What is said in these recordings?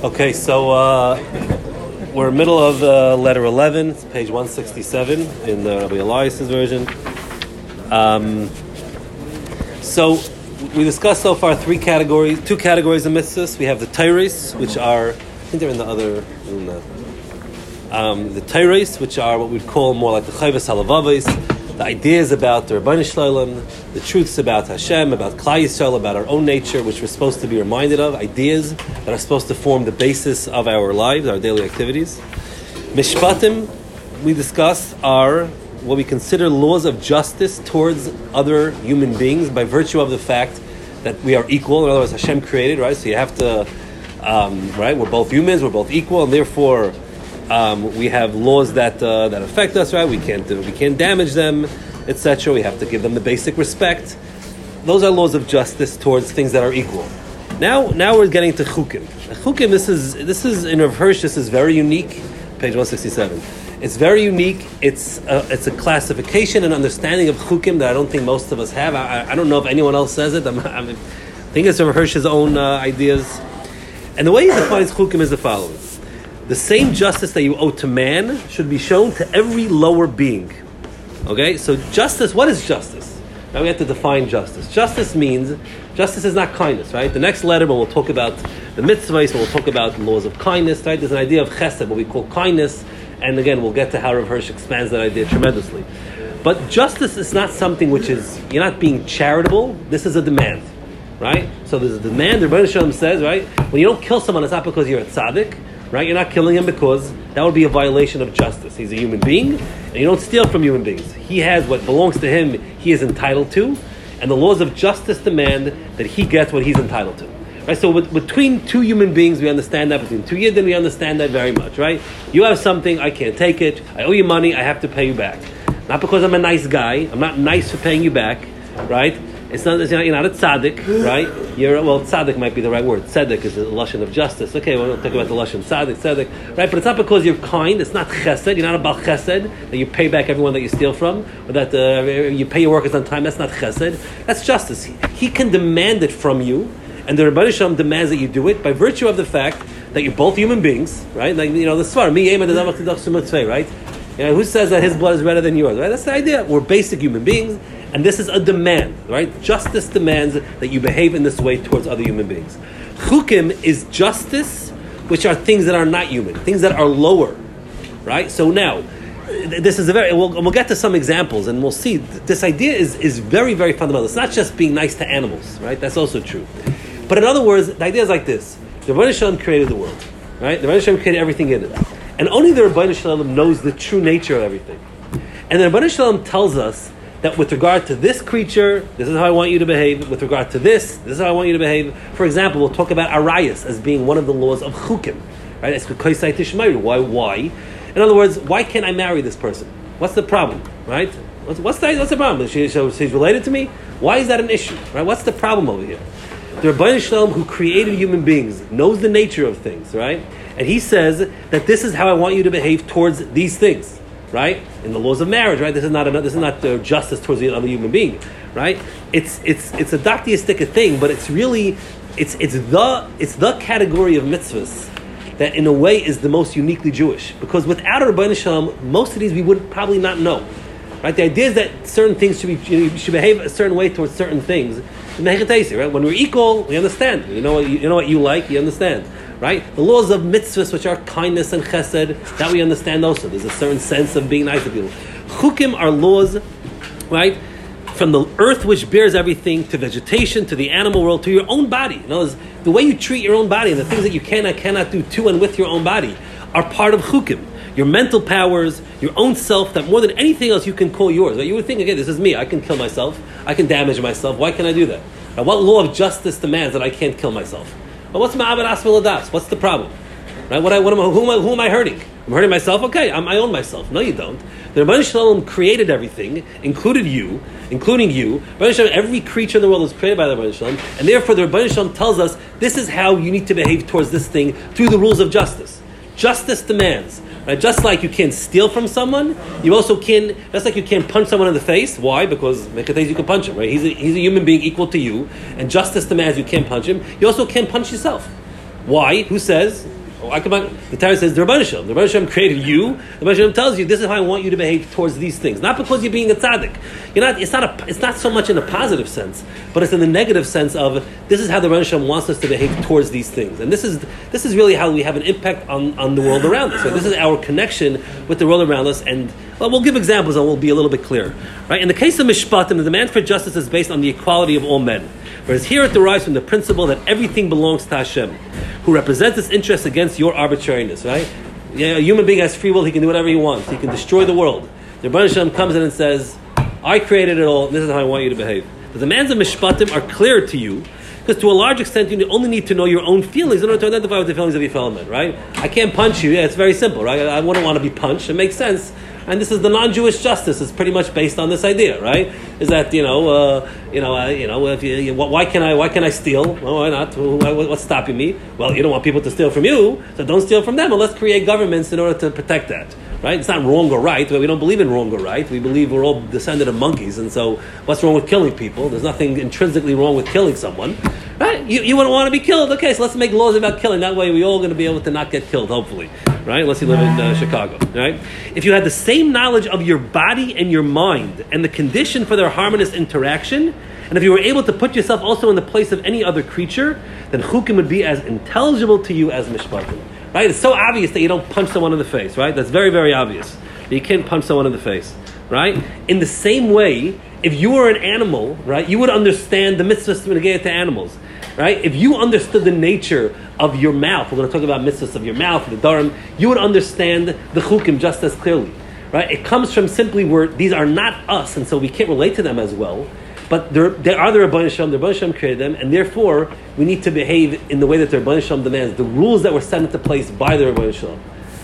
Okay, so uh, we're middle of uh, letter 11, it's page 167 in the Rabbi Elias's version. Um, so we discussed so far three categories, two categories of mitzvahs. We have the Tyrese, which are, I think they're in the other now. Um, the which are what we'd call more like the Chovos Halevavos, the ideas about the Rabbi Shalom, the truths about Hashem, about Klal Yisrael, about our own nature, which we're supposed to be reminded of, ideas that are supposed to form the basis of our lives, our daily activities. Mishpatim, we discuss, are what we consider laws of justice towards other human beings by virtue of the fact that we are equal. In other words, Hashem created, right? So you have to, um, right? We're both humans, we're both equal, and therefore um, we have laws that uh, that affect us, right? We can't we can't damage them, etc. We have to give them the basic respect. Those are laws of justice towards things that are equal. Now, now we're getting to chukim. Chukim. This is this is in Rav Hirsch. This is very unique. Page one sixty seven. It's very unique. It's a, it's a classification and understanding of chukim that I don't think most of us have. I, I don't know if anyone else says it. I'm, I'm, i think it's Rav Hirsch's own uh, ideas. And the way he defines chukim is the following the same justice that you owe to man should be shown to every lower being. Okay, so justice, what is justice? Now we have to define justice. Justice means, justice is not kindness, right? The next letter, when we'll talk about the mitzvahs, we'll talk about laws of kindness, right? There's an idea of chesed, what we call kindness, and again, we'll get to how Rav Hirsch expands that idea tremendously. But justice is not something which is, you're not being charitable, this is a demand, right? So there's a demand, the Rebbe Shalom says, right? When you don't kill someone, it's not because you're a tzaddik, right? You're not killing him because that would be a violation of justice. He's a human being, and you don't steal from human beings. He has what belongs to him, he is entitled to, and the laws of justice demand that he gets what he's entitled to. Right? So with, between two human beings, we understand that. Between two yidden, we understand that very much, right? You have something, I can't take it. I owe you money, I have to pay you back. Not because I'm a nice guy. I'm not nice for paying you back, right? It's not, it's you're not a tzaddik, right? You're, well, tzaddik might be the right word. Tzaddik is the lashon of justice. Okay, we don't talk about the lashon tzaddik, tzaddik, right? But it's not because you're kind. It's not chesed. You're not about chesed that you pay back everyone that you steal from, or that uh, you pay your workers on time. That's not chesed. That's justice. He, he can demand it from you, and the Rebbe Shalom demands that you do it by virtue of the fact that you're both human beings, right? Like you know the svar, me right? You know, who says that his blood is redder than yours? Right? That's the idea. We're basic human beings and this is a demand, right? Justice demands that you behave in this way towards other human beings. Chukim is justice, which are things that are not human, things that are lower, right? So now, this is a very, we'll, we'll get to some examples and we'll see. This idea is, is very, very fundamental. It's not just being nice to animals, right? That's also true. But in other words, the idea is like this. The Rebbeinu Shalom created the world, right? The Rebbeinu Shalom created everything in it. And only the Rebbeinu Shalom knows the true nature of everything. And the Rebbeinu Shalom tells us that with regard to this creature, this is how I want you to behave. With regard to this, this is how I want you to behave. For example, we'll talk about arayas as being one of the laws of chukim. Right? It's Why? Why? In other words, why can't I marry this person? What's the problem? Right? What's, what's, the, what's the problem? She, she's related to me? Why is that an issue? Right? What's the problem over here? The Rabbi Shalom, who created human beings, knows the nature of things, right? And he says that this is how I want you to behave towards these things right? In the laws of marriage, right? This is not a, this is not uh, justice towards the other human being, right? It's it's it's a doctiistic thing, but it's really it's it's the it's the category of mitzvahs that in a way is the most uniquely Jewish because without Rabbi Shalom, most of these we would probably not know. Right? The idea is that certain things should be you should behave a certain way towards certain things. Right? When we're equal, we understand. You know what you, you know what you like, you understand right? The laws of mitzvahs, which are kindness and chesed, that we understand also. There's a certain sense of being nice to people. Chukim are laws, right? From the earth which bears everything to vegetation to the animal world to your own body. Other words, the way you treat your own body and the things that you can and cannot do to and with your own body are part of chukim. Your mental powers, your own self, that more than anything else you can call yours. Right? You would think, again, this is me. I can kill myself. I can damage myself. Why can I do that? Now, what law of justice demands that I can't kill myself? But what's ma'aber asmiladas? What's the problem? Right? What I, what am who, am I, who am I hurting? I'm hurting myself? Okay, I'm, I own myself. No, you don't. The Rabban Shalom created everything, included you, including you. Shalom, every creature in the world is created by the Rabban Shalom, and therefore the Rabban Shalom tells us this is how you need to behave towards this thing through the rules of justice. Justice demands Right? Just like you can't steal from someone, you also can. Just like you can't punch someone in the face. Why? Because you can punch him. Right? He's a, he's a human being equal to you, and justice demands you can't punch him. You also can't punch yourself. Why? Who says? Oh, the Torah says the Rebbe Shem. The Shem created you. The Rebbe Shem tells you this is how I want you to behave towards these things. Not because you're being a tzaddik. You're not. It's not. A, it's not so much in a positive sense, but it's in the negative sense of this is how the Rebbe Shem wants us to behave towards these things. And this is this is really how we have an impact on, on the world around us. So this is our connection with the world around us. And well, we'll give examples and we'll be a little bit clearer, Right? In the case of Mishpatim, the demand for justice is based on the equality of all men. Whereas here it derives from the principle that everything belongs to Hashem, who represents his interest against your arbitrariness, right? Yeah, a human being has free will, he can do whatever he wants, he can destroy the world. The Rebbe Hashem comes in and says, I created it all, and this is how I want you to behave. The demands of Mishpatim are clear to you, because to a large extent, you only need to know your own feelings in order to identify with the feelings of your fellow men, right? I can't punch you. Yeah, it's very simple, right? I wouldn't want to be punched. It makes sense. And this is the non-Jewish justice. It's pretty much based on this idea, right? Is that you know, uh, you know, uh, you know, if you, you, why can I, why can I steal? Well, why not? What's stopping me? Well, you don't want people to steal from you, so don't steal from them. Well, let's create governments in order to protect that right? It's not wrong or right, but we don't believe in wrong or right. We believe we're all descended of monkeys, and so what's wrong with killing people? There's nothing intrinsically wrong with killing someone, right? You, you wouldn't want to be killed. Okay, so let's make laws about killing. That way, we're all going to be able to not get killed, hopefully, right? Unless you live in uh, Chicago, right? If you had the same knowledge of your body and your mind and the condition for their harmonious interaction, and if you were able to put yourself also in the place of any other creature, then chukim would be as intelligible to you as mishpatim. Right? It's so obvious that you don't punch someone in the face, right? That's very, very obvious. You can't punch someone in the face, right? In the same way, if you were an animal, right, you would understand the mitzvahs to to animals, right? If you understood the nature of your mouth, we're going to talk about mitzvahs of your mouth, the dharam, you would understand the chukim just as clearly, right? It comes from simply where these are not us, and so we can't relate to them as well. But there, are the Rabban Shem, the Rabban Shem created them, and therefore we need to behave in the way that the Rabban Shem demands, the rules that were set into place by the Rabban Shem.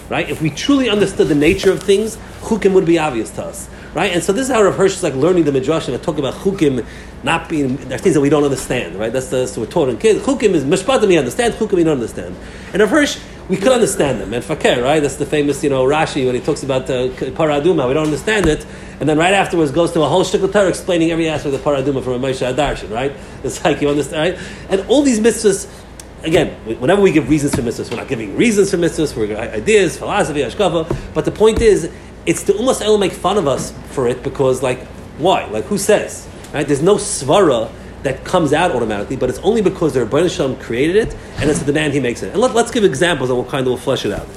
Right? If we truly understood the nature of things, chukim would be obvious to us. Right? And so this is how Rav Hirsch is like learning the Midrash and talk about chukim not being, there are things that we don't understand, right? That's the, so we're taught in kids. Chukim is, mishpatim we understand, chukim we don't understand. And at first we could understand them. And fakir, right? That's the famous, you know, Rashi when he talks about uh, parah adumah. We don't understand it, and then right afterwards goes to a whole shtickle Torah explaining every aspect of the parah adumah from a Moshe Hadarshan, right? It's like you understand, right? And all these mitzvahs. Again, whenever we give reasons for mitzvahs, we're not giving reasons for mitzvahs, we're ideas, philosophy, ashkava. But the point is, it's the umas el make fun of us for it because, like, why? Like, who says? Right? There's no svara that comes out automatically, but it's only because the Rebbeinu Shalom created it, and it's the demand he makes it. And let, us give examples, and we'll kind of will flesh it out.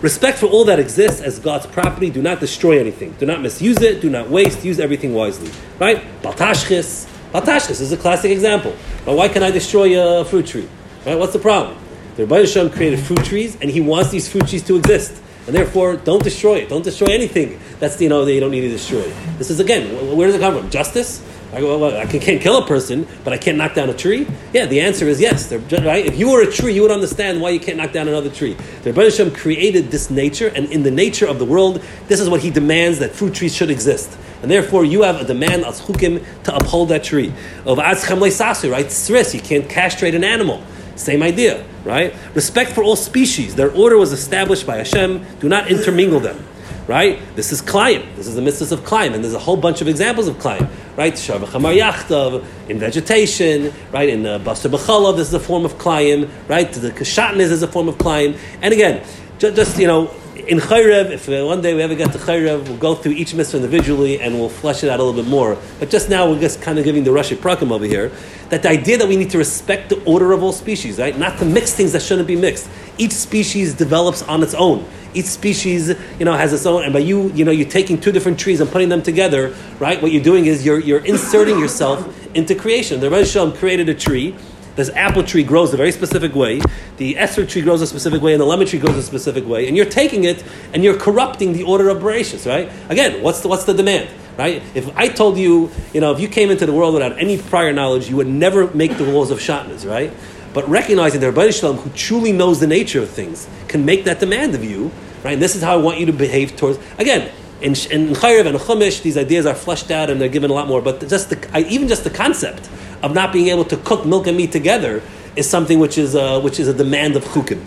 Respect for all that exists as God's property. Do not destroy anything. Do not misuse it. Do not waste. Use everything wisely. Right? Baltashchis. Baltashchis is a classic example. But why can I destroy a fruit tree? Right? What's the problem? The Rebbeinu Shalom created fruit trees, and he wants these fruit trees to exist. And therefore, don't destroy it. Don't destroy anything. That's you know that you don't need to destroy. This is again, where does it come from? Justice. I, well, I can't kill a person, but I can't knock down a tree? Yeah, the answer is yes. Right? If you were a tree, you would understand why you can't knock down another tree. The Rebbe Hashem created this nature, and in the nature of the world, this is what he demands that fruit trees should exist. And therefore, you have a demand as chukim to uphold that tree. Of atzchem leisasu, right? Sris, you can't castrate an animal. Same idea, right? Respect for all species. Their order was established by Hashem. Do not intermingle them right? This is Klayim. This is the mitzvah of Klayim, and there's a whole bunch of examples of Klayim, right? Shavachamar Yachtav, in vegetation, right? In uh, Basar B'chalav, this is a form of Klayim, right? The Kashatnis is a form of Klayim. And again, just, just you know, in Chorev, if uh, one day we ever get to Chorev, we'll go through each mitzvah individually and we'll flesh it out a little bit more. But just now, we're just kind of giving the Roshei Perakim over here that the idea that we need to respect the order of all species, right? Not to mix things that shouldn't be mixed. Each species develops on its own. Each species, you know, has its own. And by you, you know, you're taking two different trees and putting them together, right? What you're doing is you're, you're inserting yourself into creation. The Rebbe Shalom created a tree this apple tree grows a very specific way, the Esther tree grows a specific way, and the lemon tree grows a specific way, and you're taking it and you're corrupting the order of Bereshit, right? Again, what's the, what's the demand, right? If I told you, you know, if you came into the world without any prior knowledge, you would never make the laws of Shatnez, right? But recognizing that Rabbi Shalom, who truly knows the nature of things, can make that demand of you, right? And this is how I want you to behave towards, again, in, in and Chumash, these ideas are fleshed out and they're given a lot more, but just the, even just the concept of not being able to cook milk and meat together is something which is a, which is a demand of chukim.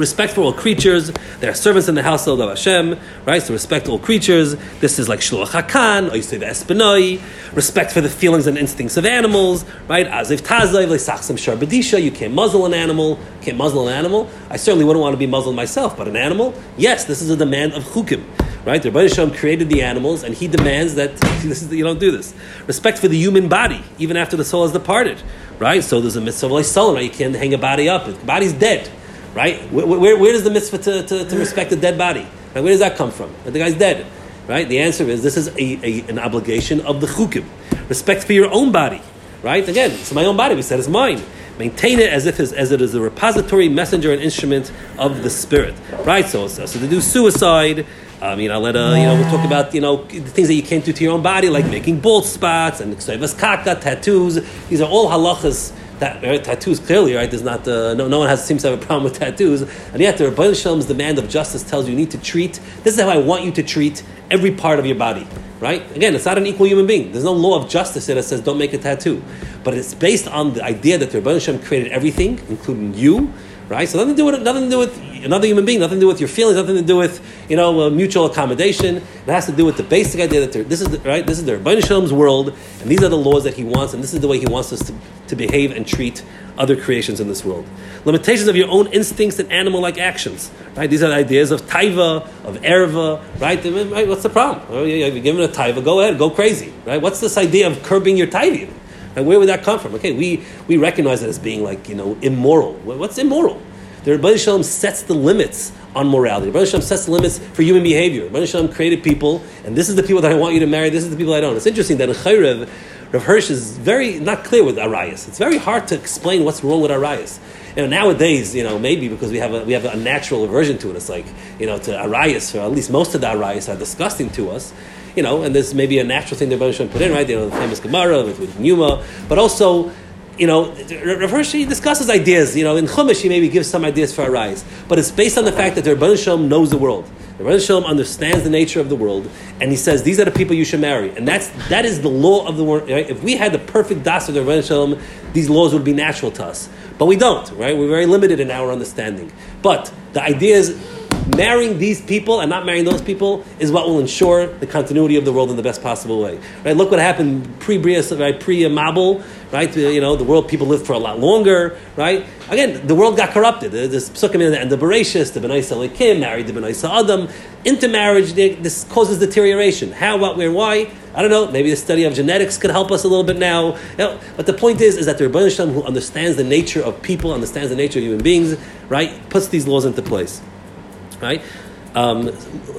Respect for all creatures. They are servants in the household of Hashem, right? So respect all creatures. This is like Shiluach Haken, you the Espinoi. Respect for the feelings and instincts of animals, right? As if Tazai, Lesachsim Sharbadisha, you can't muzzle an animal, can't muzzle an animal. I certainly wouldn't want to be muzzled myself, but an animal, yes, this is a demand of Chukim. Right? The Rebbe Shalom created the animals, and he demands that this is, you don't do this. Respect for the human body, even after the soul has departed. Right? So there's a mitzvah of soul, right? You can't hang a body up. The body's dead. Right? Where, where, where does the mitzvah to, to, to respect the dead body? Right? Where does that come from? The guy's dead. Right? The answer is this is a, a, an obligation of the chukim. Respect for your own body. Right? Again, it's my own body. We said it's mine. Maintain it as if as it is a repository, messenger, and instrument of the spirit. Right? So, so, so to do suicide, um, you know, let uh, you know, we'll talk about you know the things that you can't do to your own body, like making bald spots and kaka, tattoos. These are all halachas. That right, tattoos clearly, right? There's not uh, no, no one has seems to have a problem with tattoos, and yet the Rebbeinu Shalom's demand of justice tells you you need to treat. This is how I want you to treat every part of your body, right? Again, it's not an equal human being. There's no law of justice that says don't make a tattoo, but it's based on the idea that the Rebbeinu Shalom created everything, including you, right? So nothing to do with nothing to do with another human being, nothing to do with your feelings, nothing to do with you know uh, mutual accommodation. It has to do with the basic idea that this is the, right. This is the Rebbeinu Shalom's world, and these are the laws that He wants, and this is the way He wants us to, to behave and treat other creations in this world. Limitations of your own instincts and animal-like actions. Right? These are the ideas of taiva, of erva. Right? What's the problem? Oh, you're given a taiva, go ahead, go crazy. Right? What's this idea of curbing your taiva? And where would that come from? Okay, we, we recognize it as being like, you know, immoral. What's immoral? The Rebbe Shalom sets the limits on morality. Rebbe Shalom sets the limits for human behavior. Rebbe Shalom created people, and this is the people that I want you to marry, this is the people I don't. It's interesting that in Chorev, Rav Hirsch is very not clear with Arias. It's very hard to explain what's wrong with Arias. You know, nowadays, you know, maybe because we have a, we have a natural aversion to it. It's like, you know, to Arias, or at least most of the Arias are disgusting to us you know, and there's maybe a natural thing the Rebbe put in, right? You know, the famous Gemara with, with Numa, but also, you know, Rav Hirsch discusses ideas. You know, in Chumash he maybe gives some ideas for a rise, but it's based on the fact that the Rebbe Shalom knows the world. The Rebbe Shalom understands the nature of the world, and he says these are the people you should marry, and that's that is the law of the world. Right? If we had the perfect das of the Rebbe Shalom, these laws would be natural to us, but we don't. Right? We're very limited in our understanding. But the idea is marrying these people and not marrying those people is what will ensure the continuity of the world in the best possible way. Right? Look what happened pre Bria, right? Pre Mabul, right? You know, the world people lived for a lot longer, right? Again, the world got corrupted. There's psukim in the Bereshis, the B'nai Kim married the B'nai Adam. Intermarriage, this causes deterioration. How, what, where, why? I don't know. Maybe the study of genetics could help us a little bit now. You know, but the point is, is that the Rebbeinu Shalom, who understands the nature of people, understands the nature of human beings, right, puts these laws into place right? Um,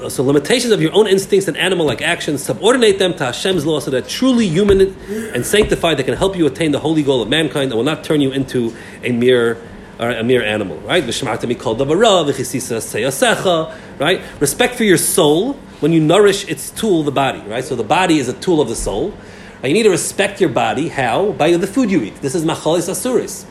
so limitations of your own instincts and animal-like actions, subordinate them to Hashem's law so that truly human and sanctified that can help you attain the holy goal of mankind and will not turn you into a mere a mere animal, right? Right? Respect for your soul when you nourish its tool, the body, right? So the body is a tool of the soul. You need to respect your body. How? By the food you eat. This is machalis asuris.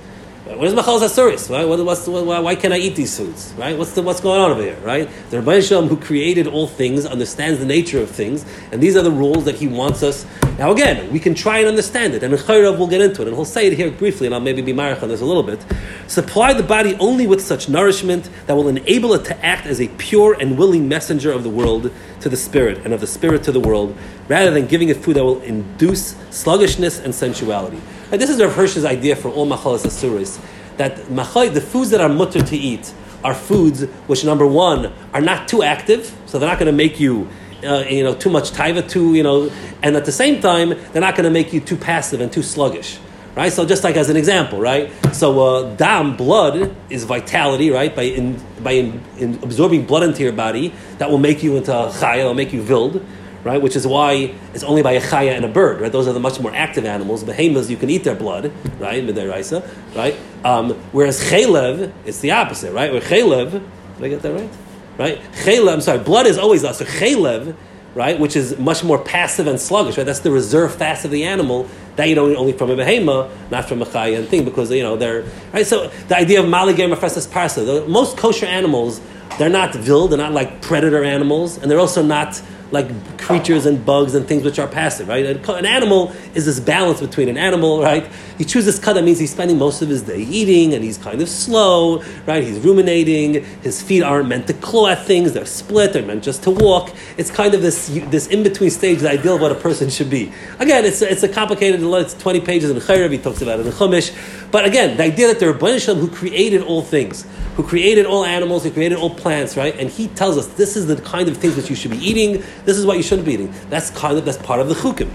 What is machal asuris? Right? What, what's, why, why can I eat these foods? Right? What's the, what's going on over here? Right? The Rebbe Shalom, who created all things, understands the nature of things, and these are the rules that he wants us. Now, again, we can try and understand it, and Chorev will get into it, and he'll say it here briefly, and I'll maybe be marach on this a little bit. Supply the body only with such nourishment that will enable it to act as a pure and willing messenger of the world to the spirit, and of the spirit to the world, rather than giving it food that will induce sluggishness and sensuality. And this is Rav Hirsch's idea for all machalas asuris, that machal, the foods that are mutter to eat are foods which, number one, are not too active, so they're not going to make you uh, you know, too much taiva, too, you know, and at the same time, they're not going to make you too passive and too sluggish, right? So just like as an example, right? So uh, dam, blood, is vitality, right? By in, by in, in absorbing blood into your body, that will make you into a chaya, will make you vild right? Which is why it's only by a chaya and a bird, right? Those are the much more active animals. Behemoths, you can eat their blood, right? Midiraisa, right? Um, whereas chaylev, it's the opposite, right? Where chaylev, did I get that right? Right? Chaylev, I'm sorry, blood is always us. So chaylev, right, which is much more passive and sluggish, right? That's the reserve fast of the animal that you don't only from a behema, not from a chaya and thing, because you know they're right. So the idea of maligam afrestas parsa, most kosher animals, they're not vild, they're not like predator animals, and they're also not like creatures and bugs and things which are passive, right? An animal is this balance between an animal, right? He chooses that means he's spending most of his day eating and he's kind of slow, right? He's ruminating. His feet aren't meant to claw at things, they're split, they're meant just to walk. It's kind of this, this in between stage, the ideal of what a person should be. Again, it's, it's a complicated, it's 20 pages in Chorev, he talks about it in Chumash. But again, the idea that there are Shalom who created all things, who created all animals, who created all plants, right? And he tells us this is the kind of things that you should be eating, this is what you shouldn't be eating. That's kind of that's part of the chukim.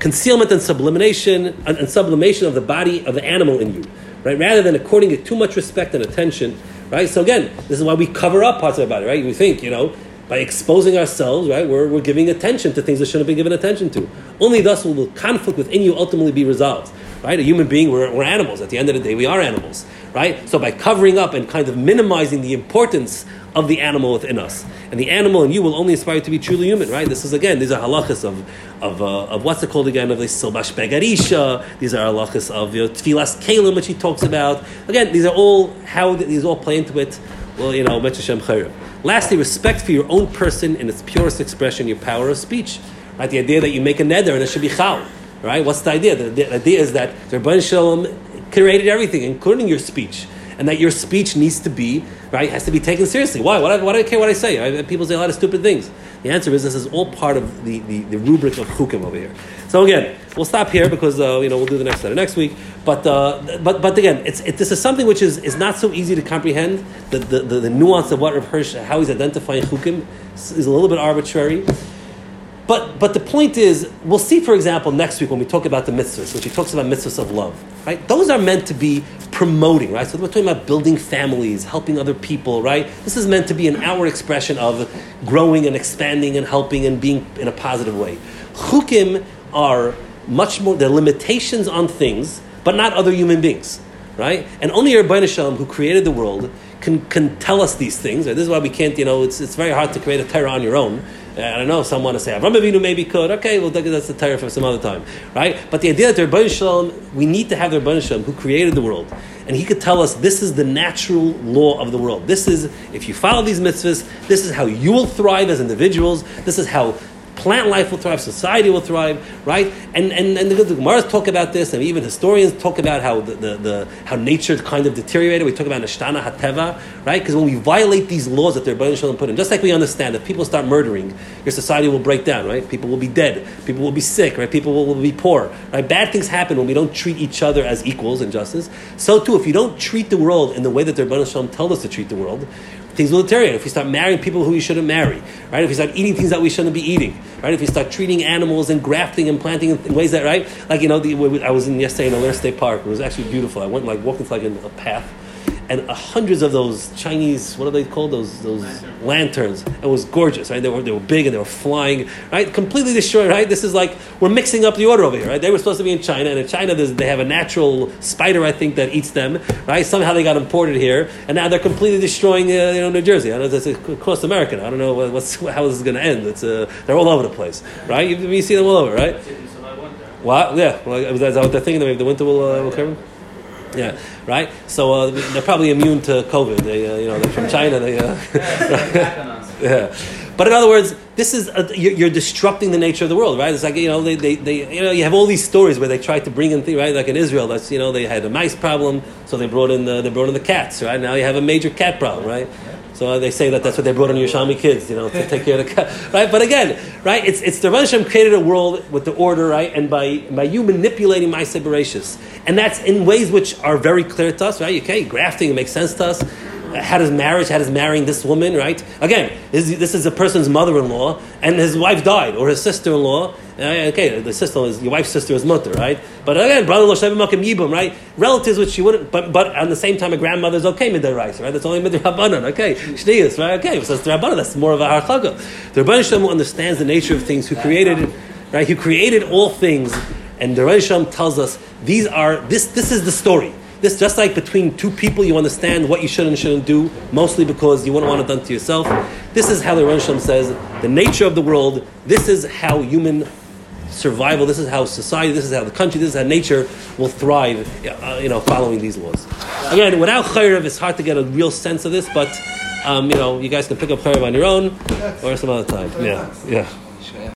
Concealment and sublimation and, sublimation of the body of the animal in you. Right? Rather than according it too much respect and attention. Right? So again, this is why we cover up parts of our body, right? We think, you know, by exposing ourselves, right, we're, we're giving attention to things that shouldn't be given attention to. Only thus will the conflict within you ultimately be resolved. Right? A human being, we're, we're animals. At the end of the day, we are animals. Right? So by covering up and kind of minimizing the importance of the animal within us. And the animal and you will only aspire to be truly human, right? This is again, these are halachas of of, uh, of what's it called again? Of the silbash begarisha. These are halachas of you know, tfilas kalim, which he talks about. Again, these are all how these all play into it. Well, you know, Shem Lastly, respect for your own person in its purest expression, your power of speech. Right? The idea that you make a neder and it should be chal. Right? What's the idea? The, the idea is that the Rebbeinu Shalom created everything, including your speech and that your speech needs to be right has to be taken seriously. Why? Why, why do I care what I say? I, people say a lot of stupid things. The answer is this is all part of the, the, the rubric of chukim over here. So again, we'll stop here because uh, you know we'll do the next letter next week. But uh, but but again, it's it, this is something which is, is not so easy to comprehend. The, the, the, the nuance of what Rav Hirsch, how he's identifying chukim is a little bit arbitrary. But, but the point is, we'll see, for example, next week when we talk about the mitzvahs, which he talks about mitzvahs of love, right? Those are meant to be promoting, right? So we're talking about building families, helping other people, right? This is meant to be an outward expression of growing and expanding and helping and being in a positive way. Chukim are much more, they're limitations on things, but not other human beings, right? And only Rabbi Shalom, who created the world, can, can tell us these things. Right? This is why we can't, you know, it's, it's very hard to create a Torah on your own. I don't know, some want to say Avram Avinu maybe could. Okay, well, that's the Torah for some other time, right? But the idea that the Rebbeinu Shalom, we need to have the Rebbeinu Shalom who created the world, and he could tell us this is the natural law of the world. This is, if you follow these mitzvahs, this is how you will thrive as individuals. This is how plant life will thrive, society will thrive, right? And and, and the, the Gemaras talk about this, and even historians talk about how the, the, the how nature kind of deteriorated. We talk about Nishtana Hateva, right? Because when we violate these laws that their Rebbeinu Shalom put in, just like we understand, if people start murdering, your society will break down, right? People will be dead, people will be sick, right? People will, will be poor, right? Bad things happen when we don't treat each other as equals in justice. So too, if you don't treat the world in the way that their Rebbeinu Shalom told us to treat the world, things will deteriorate. If we start marrying people who we shouldn't marry, right? If we start eating things that we shouldn't be eating, right? If we start treating animals and grafting and planting in ways that, right? Like, you know, the, I was in yesterday in Allaire State Park. It was actually beautiful. I went like walking like in a path and uh, hundreds of those Chinese, what are they called? Those those lanterns. It was gorgeous, right? They were, they were big and they were flying, right? Completely destroyed, right? This is like we're mixing up the order over here, right? They were supposed to be in China, and in China they have a natural spider, I think, that eats them, right? Somehow they got imported here, and now they're completely destroying, uh, you know, New Jersey. I know that's across America. I don't know what's how this is going to end. It's uh, they're all over the place, right? You, you see them all over, right? What? Yeah. Well, is that what they're thinking? Maybe the winter will, uh, will come. Yeah, right. So uh, they're probably immune to COVID. They, uh, you know, they're from China. They, uh, yeah. But in other words, this is a, you're, you're, disrupting the nature of the world, right? It's like you know, they, they, they, you know, you have all these stories where they try to bring in things, right? Like in Israel, that's you know, they had a mice problem, so they brought in the they brought in the cats, right? Now you have a major cat problem, right? So they say that that's what they brought in Yerushalmi kids, you know, to take care of the right? But again, right? It's it's the Hashem created a world with the order, right? And by by you manipulating my Bereshis, and that's in ways which are very clear to us, right? Okay, grafting makes sense to us. How does marriage? How does marrying this woman? Right? Again, this, this is a person's mother-in-law, and his wife died, or his sister-in-law. Uh, okay, the sister is your wife's sister is mutter, right? But again, brother-in-law yibum, right? Relatives which she wouldn't, but but at the same time, a grandmother's okay midiraisa, right? That's only midirabbanan, okay? Shniyas, right? Okay, so it's rabbanan. That's more of a harchaka. The Rebbeinu Shem understands the nature of things, who created, right? Who created all things, and the Rebbeinu Shem tells us these are this. This is the story. This just like between two people, you understand what you should and shouldn't do, mostly because you wouldn't want it done to yourself. This is how the Rebbeinu says the nature of the world. This is how human survival. This is how society. This is how the country. This is how nature will thrive. Uh, you know, following these laws. Again, without Chorev, it's hard to get a real sense of this. But um, you know, you guys can pick up Chorev on your own or some other time. Yeah, yeah.